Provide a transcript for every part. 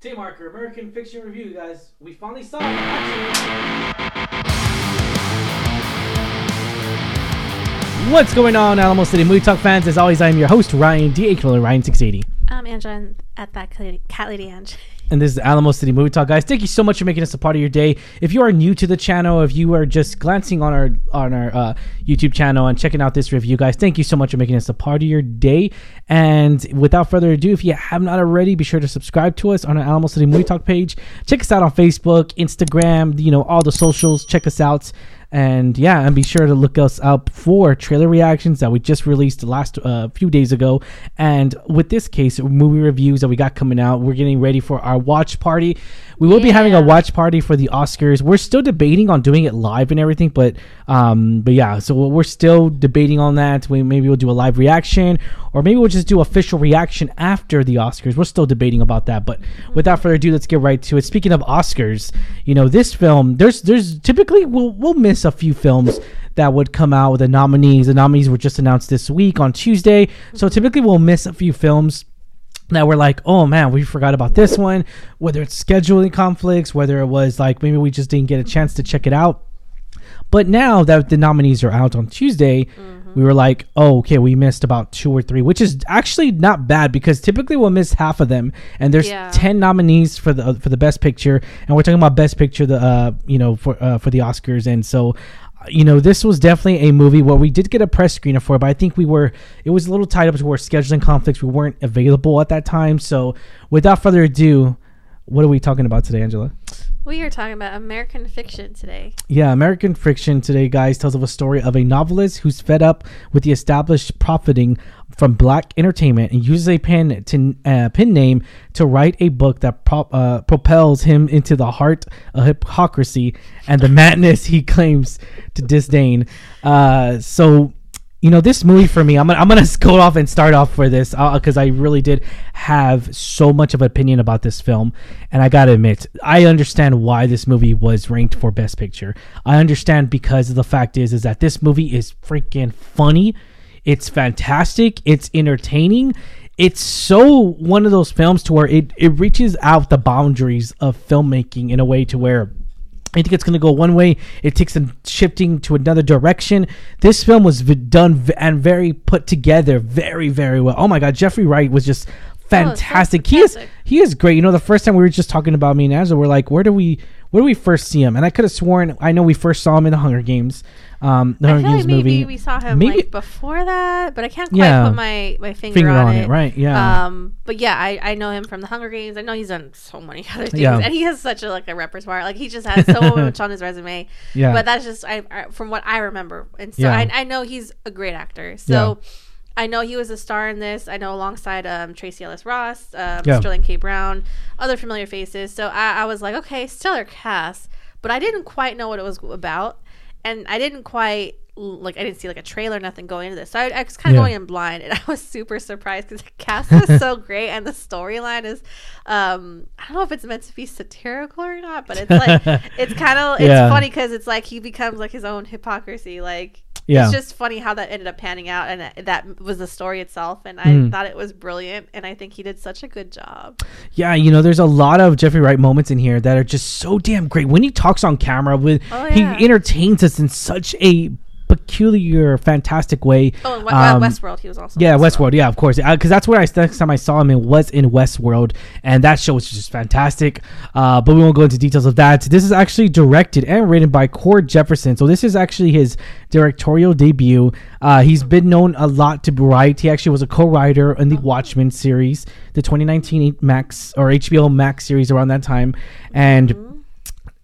Tay Marker, American Fiction Review, guys. We finally saw it. action. What's going on, Alamo City Movie Talk fans? As always, I am your host, Ryan D. aka Ryan 680. I'm Angela at that cat lady, Ange. And this is Alamo City Movie Talk, guys. Thank you so much for making us a part of your day. If you are new to the channel, if you are just glancing on our on our uh, YouTube channel and checking out this review, guys, thank you so much for making us a part of your day. And without further ado, if you have not already, be sure to subscribe to us on our Alamo City Movie Talk page. Check us out on Facebook, Instagram, you know, all the socials. Check us out. And yeah, and be sure to look us up for trailer reactions that we just released last uh, few days ago. And with this case, movie reviews that we got coming out, we're getting ready for our watch party. We will be having a watch party for the Oscars. We're still debating on doing it live and everything, but um, but yeah, so we're still debating on that. We maybe we'll do a live reaction, or maybe we'll just do official reaction after the Oscars. We're still debating about that. But without further ado, let's get right to it. Speaking of Oscars, you know this film. There's there's typically we'll we'll miss a few films that would come out with the nominees. The nominees were just announced this week on Tuesday, so mm-hmm. typically we'll miss a few films that we're like, oh man, we forgot about this one. Whether it's scheduling conflicts, whether it was like maybe we just didn't get a chance to check it out. But now that the nominees are out on Tuesday, mm. We were like, oh, okay, we missed about two or three, which is actually not bad because typically we'll miss half of them. And there's Yeah. ten nominees for the for the best picture, and we're talking about best picture, the uh, you know, for uh, for the Oscars, and so. uh, You know, this was definitely a movie where we did get a press screener for, it, but I think we were it was a little tied up to our scheduling conflicts. We weren't available at that time. So, without further ado, what are we talking about today, Angela? We are talking about American fiction today. Yeah, American Fiction today, guys, tells of a story of a novelist who's fed up with the established profiting from black entertainment and uses a pen to uh, pen name to write a book that prop, uh, propels him into the heart of hypocrisy and the madness he claims to disdain. Uh, so you know this movie for me i'm gonna, I'm gonna go off and start off for this uh, because i really did have so much of an opinion about this film and i gotta admit i understand why this movie was ranked for best picture. I understand because the fact is is that this movie is freaking funny. It's fantastic. It's entertaining. It's so one of those films to where it, it reaches out the boundaries of filmmaking in a way to where I think it's going to go one way. It takes them shifting to another direction. This film was v- done v- and very put together, very very well. Oh my God, Jeffrey Wright was just oh, fantastic. he is he is great. You know, the first time we were just talking about me and Angela, we're like, where do we where do we first see him? And I could have sworn I know we first saw him in the Hunger Games, um, the I Hunger feel Games like maybe movie. we saw him Maybe- like before that, but I can't quite Yeah. put my, my finger, Finger on, on it. it, right, yeah. Um, but yeah, I, I know him from the Hunger Games. I know he's done so many other things, Yeah. and he has such a like a repertoire. Like he just has so much on his resume. Yeah. But that's just I, I from what I remember, and so Yeah. I, I know he's a great actor. So. I know he was a star in this. I know alongside um, Tracee Ellis Ross, um, Yeah. Sterling K. Brown, other familiar faces. So I, I was like, okay, stellar cast, but I didn't quite know what it was about, and I didn't quite like I didn't see like a trailer, nothing going into this. So I, I was kind of Yeah. going in blind, and I was super surprised because the cast was so great, and the storyline is, um, I don't know if it's meant to be satirical or not, but it's like it's kind of it's Yeah. funny because it's like he becomes like his own hypocrisy, like Yeah. it's just funny how that ended up panning out, and that- was the story itself. And I Mm. thought it was brilliant, and I think he did such a good job. Yeah, you know, there's a lot of Jeffrey Wright moments in here that are just so damn great. When he talks on camera, with Oh, he entertains us in such a peculiar, fantastic way. Oh, andWe- Um, Westworld, he was also. Yeah, Westworld. Yeah, of course. Because that's where I next time I saw him. It was in Westworld, and that show was just fantastic. Uh, but we won't go into details of that. This is actually directed and written by Cord Jefferson. So this is actually his directorial debut. Uh, he's been known a lot to write. He actually was a co-writer in the Watchmen series, the 2019 Max or HBO Max series around that time, and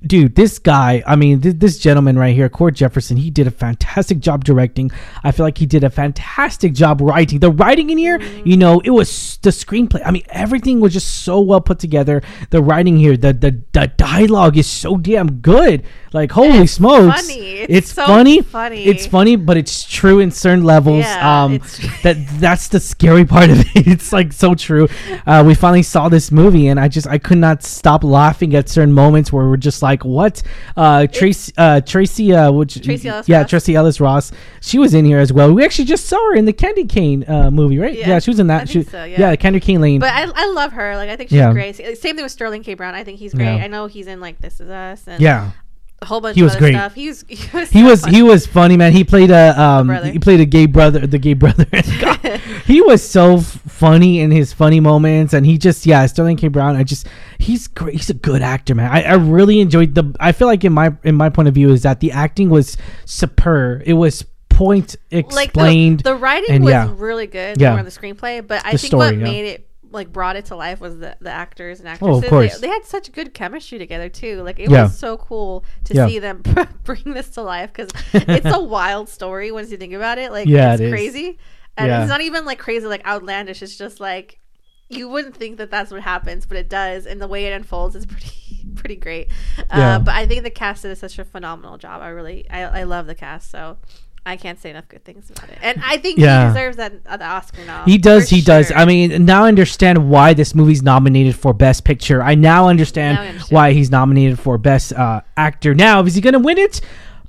dude, this guy, I mean, th- this gentleman right here, Cord Jefferson, he did a fantastic job directing. I feel like he did a fantastic job writing. The writing in here, you know, it was the screenplay. I mean, everything was just so well put together. The writing here, the the, the dialogue is so damn good. Like, holy it's smokes. funny. It's, It's so funny. funny. It's funny, but it's true in certain levels. Yeah, um, that that's the scary part of it. It's like so true. Uh, we finally saw this movie, and I just I could not stop laughing at certain moments where we're just like, like what? Uh, Tracee, uh, Tracee, uh, which Tracee Ellis yeah, Ross. Tracee Ellis Ross. She was in here as well. We actually just saw her in the Candy Cane uh, movie, right? Yeah, Yeah, she was in that. I she, so, yeah. Candy Cane Lane. But I, I love her. Like I think she's Yeah. great. Same thing with Sterling K. Brown. I think he's great. Yeah. I know he's in like This Is Us and yeah, a whole bunch He of was other great. stuff. He was he was he so was funny. he was funny, man. He played a um he played a gay brother, the gay brother. He was so f- funny in his funny moments, and he just yeah, Sterling K. Brown. I just he's great. He's a good actor, man. I, I really enjoyed the. I feel like in my in my point of view is that the acting was superb. It was point like the, explained. the writing and was yeah. really good Yeah. more on the screenplay but i The think story, what yeah. made it like brought it to life was the, the actors and Oh, actresses of They- course. They, had such good chemistry together too like it Yeah. was so cool to Yeah. see them bring this to life because it's a wild story once you think about it like Yeah, it's it is. And Yeah. it's not even like crazy like outlandish it's just like you wouldn't think that that's what happens but it does and the way it unfolds is pretty pretty great Yeah. uh, but i think the cast did such a phenomenal job i really i, I love the cast so I can't say enough good things about it, and I think Yeah. he deserves that uh, the Oscar nom. He does. He does. I mean, now I understand why this movie's nominated for Best Picture. I now understand, Now I understand. why he's nominated for Best uh, Actor. Now, is he going to win it?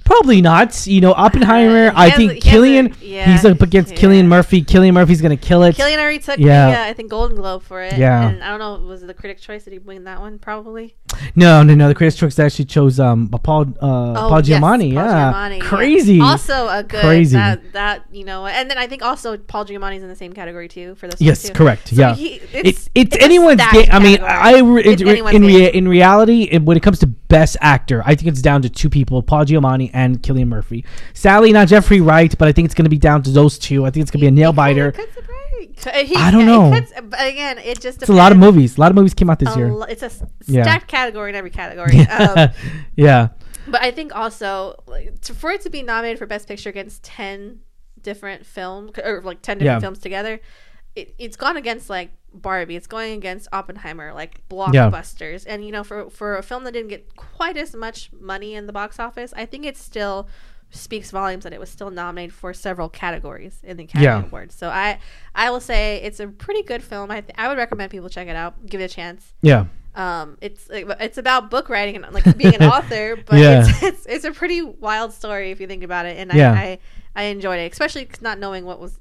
Probably not. You know, Oppenheimer. Uh, I has think he has a- Cillian. yeah, he's up against yeah. Cillian Murphy. Cillian Murphy's going to kill it. Cillian already took Yeah. the uh, I think Golden Globe for it. Yeah. and I don't know was it the critic choice? Did he win that one? Probably. No, no, no. The Critics' Choice actually chose um Paul uh, Paul Oh, yes, Giamatti. Paul yeah, Giamatti, yeah. crazy. Also a good Crazy. that that you know, and then I think also Paul Giamatti's in the same category too for this. Yes, correct. So yeah, he- it's it's, a anyone's game. I mean. I re- It's in, in, rea- in reality, it, when it comes to best actor, I think it's down to two people: Paul Giamatti and Cillian Murphy. Sally, not Jeffrey Wright, but I think it's going to be down to those two. I think it's going to be a nail biter. kinda cuts it right. Uh, he- I don't know. cuts- but again, it just It's a lot of movies. A lot of movies came out this A year. lo- It's a s- Yeah. stacked category in every category. Um, yeah, But I think also like, to, for it to be nominated for Best Picture against ten different films or like ten different Yeah. films together, it, it's gone against like Barbie. It's going against Oppenheimer, like blockbusters. And you know, for for a film that didn't get quite as much money in the box office, I think it still speaks volumes that it was still nominated for several categories in the Academy Yeah. Awards. So I I will say it's a pretty good film. I th- I would recommend people check it out, give it a chance yeah, um it's it's about book writing and like being an author but Yeah. it's, it's it's a pretty wild story if you think about it and Yeah. I, I i enjoyed it especially not knowing what was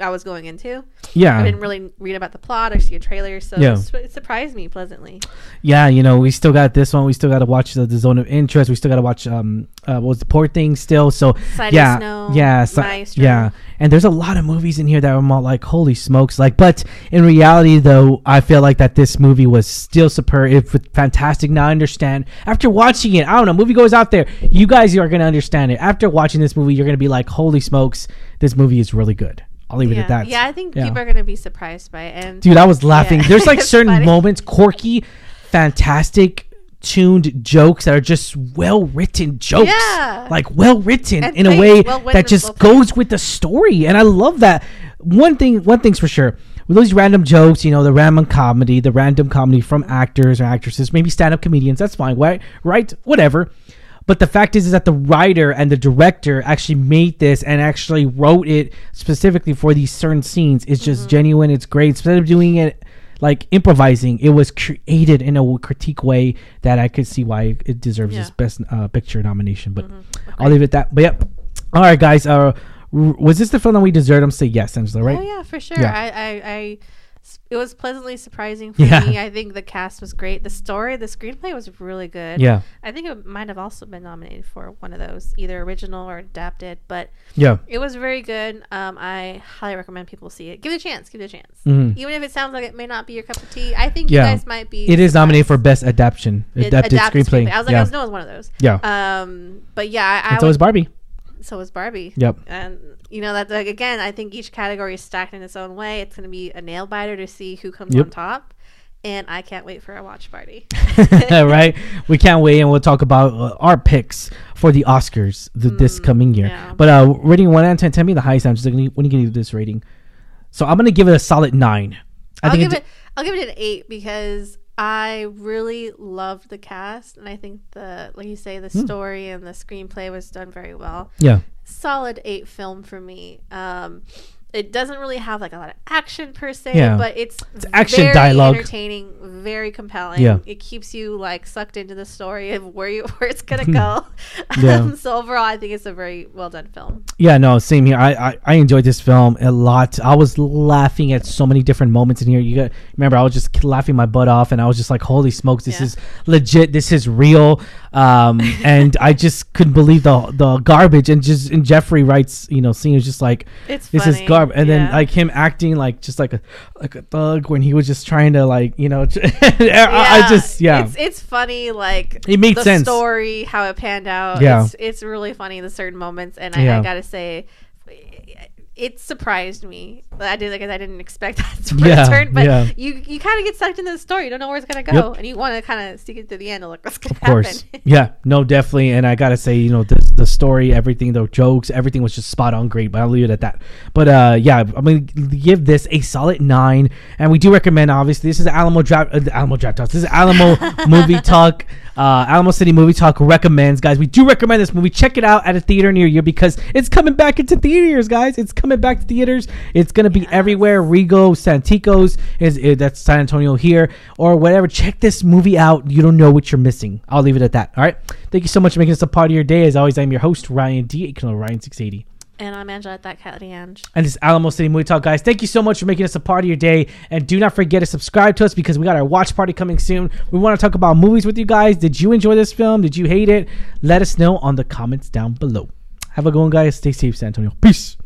i was going into Yeah. i didn't really read about the plot or see a trailer so Yeah. it, surprised me pleasantly yeah. You know, we still got this one. We still got to watch the, the Zone of Interest. We still got to watch um uh, what was the Poor Thing still. So Side yeah, Snow, yeah, so- yeah. And there's a lot of movies in here that I'm all like, holy smokes! Like, but in reality, though, I feel like that this movie was still superb, it was fantastic. Now I understand after watching it. I don't know, movie goes out there. You guys are gonna understand it after watching this movie. You're gonna be like, holy smokes, this movie is really good. I'll leave it at that. yeah i think Yeah. people are gonna be surprised by it and Dude, I was laughing. Yeah. There's like certain funny. moments, quirky, fantastic tuned jokes that are just well written jokes. Yeah. Like well written in a way well that just goes with the story. And I love that. One thing one thing's for sure. With those random jokes, you know, the random comedy, the random comedy from actors or actresses, maybe stand up comedians, that's fine. Right? Right? Whatever. But the fact is, is that the writer and the director actually made this and actually wrote it specifically for these certain scenes. It's just Mm-hmm. genuine. It's great. Instead of doing it like improvising, it was created in a critique way that I could see why it deserves Yeah. this best uh, picture nomination. But Mm-hmm. I'll leave it at that. But yep. All right, guys. Uh, was this the film that we deserved? I'm say yes, Angela. Right? Oh yeah, for sure. Yeah. I, I, I, it was pleasantly surprising for Yeah. me. I think the cast was great. The story, the screenplay was really good. Yeah. I think it might have also been nominated for one of those, either original or adapted. But Yeah. it was very good. Um, I highly recommend people see it. Give it a chance. Give it a chance. Mhm. Even if it sounds like it may not be your cup of tea, I think Yeah. you guys might be. It is nominated for best adaptation, It- adapted, screenplay. I was like, yeah. I was know it was one of those. yeah. Um, but yeah, I, I so would- is Barbie. So was Barbie. Yep. And you know that like again, I think each category is stacked in its own way. It's going to be a nail biter to see who comes Yep. on top. And I can't wait for a watch party. right? We can't wait, and we'll talk about uh, our picks for the Oscars th- this coming year. Mm, yeah. But uh, rating one out of ten. Tell me the highest. I'm just gonna when you give this rating. So I'm gonna give it a solid nine. I I'll think give it, it. I'll give it an eight because I really loved the cast, and I think the like you say, the Hmm. story and the screenplay was done very well. yeah, Solid eight film for me. Um, it doesn't really have like a lot of action per se, Yeah. but it's, It's action very dialogue. entertaining, very compelling. Yeah. It keeps you like sucked into the story of where you where it's gonna go. Yeah. Um, so overall, I think it's a very well done film. Yeah, no, same here. I, I I enjoyed this film a lot. I was laughing at so many different moments in here. You got remember I was just laughing my butt off, and I was just like, "Holy smokes, this Yeah. is legit. This is real." Um, and I just couldn't believe the the garbage. And just and Jeffrey Wright's, you know, scene is just like, It's this is funny, garbage. And then like him acting like just like a like a thug when he was just trying to like you know, I, I just yeah. it's it's funny like It makes the sense. story how it panned out. Yeah. it's, it's really funny the certain moments, and I, Yeah. I gotta say. It surprised me. I did like I didn't expect that to Yeah, return, but yeah. you you kind of get sucked into the story. You don't know where it's gonna go, Yep. and you want to kind of stick it to the end and look what's gonna Of course. happen. yeah. No, definitely. And I gotta say, you know, the the story, everything, the jokes, everything was just spot on great. But I'll leave it at that. But uh, yeah, I'm gonna give this a solid nine. And we do recommend, obviously, this is Alamo Draft, uh, Alamo Draft Talk. This is Alamo Movie Talk. Uh, Alamo City Movie Talk recommends, guys. We do recommend this movie. Check it out at a theater near you because it's coming back into theaters, guys. It's coming back to theaters. It's gonna be everywhere. Rego, Santikos is is- that's San Antonio here or whatever. Check this movie out. You don't know what you're missing. I'll leave it at that. All right. Thank you so much for making this a part of your day. As always, I'm your host Ryan D. You can Ryan six eighty. And I'm Angela at that cat Ange. And this is Alamo City Movie Talk, guys. Thank you so much for making us a part of your day. And do not forget to subscribe to us because we got our watch party coming soon. We want to talk about movies with you guys. Did you enjoy this film? Did you hate it? Let us know on the comments down below. Have a good one, guys. Stay safe, San Antonio. Peace.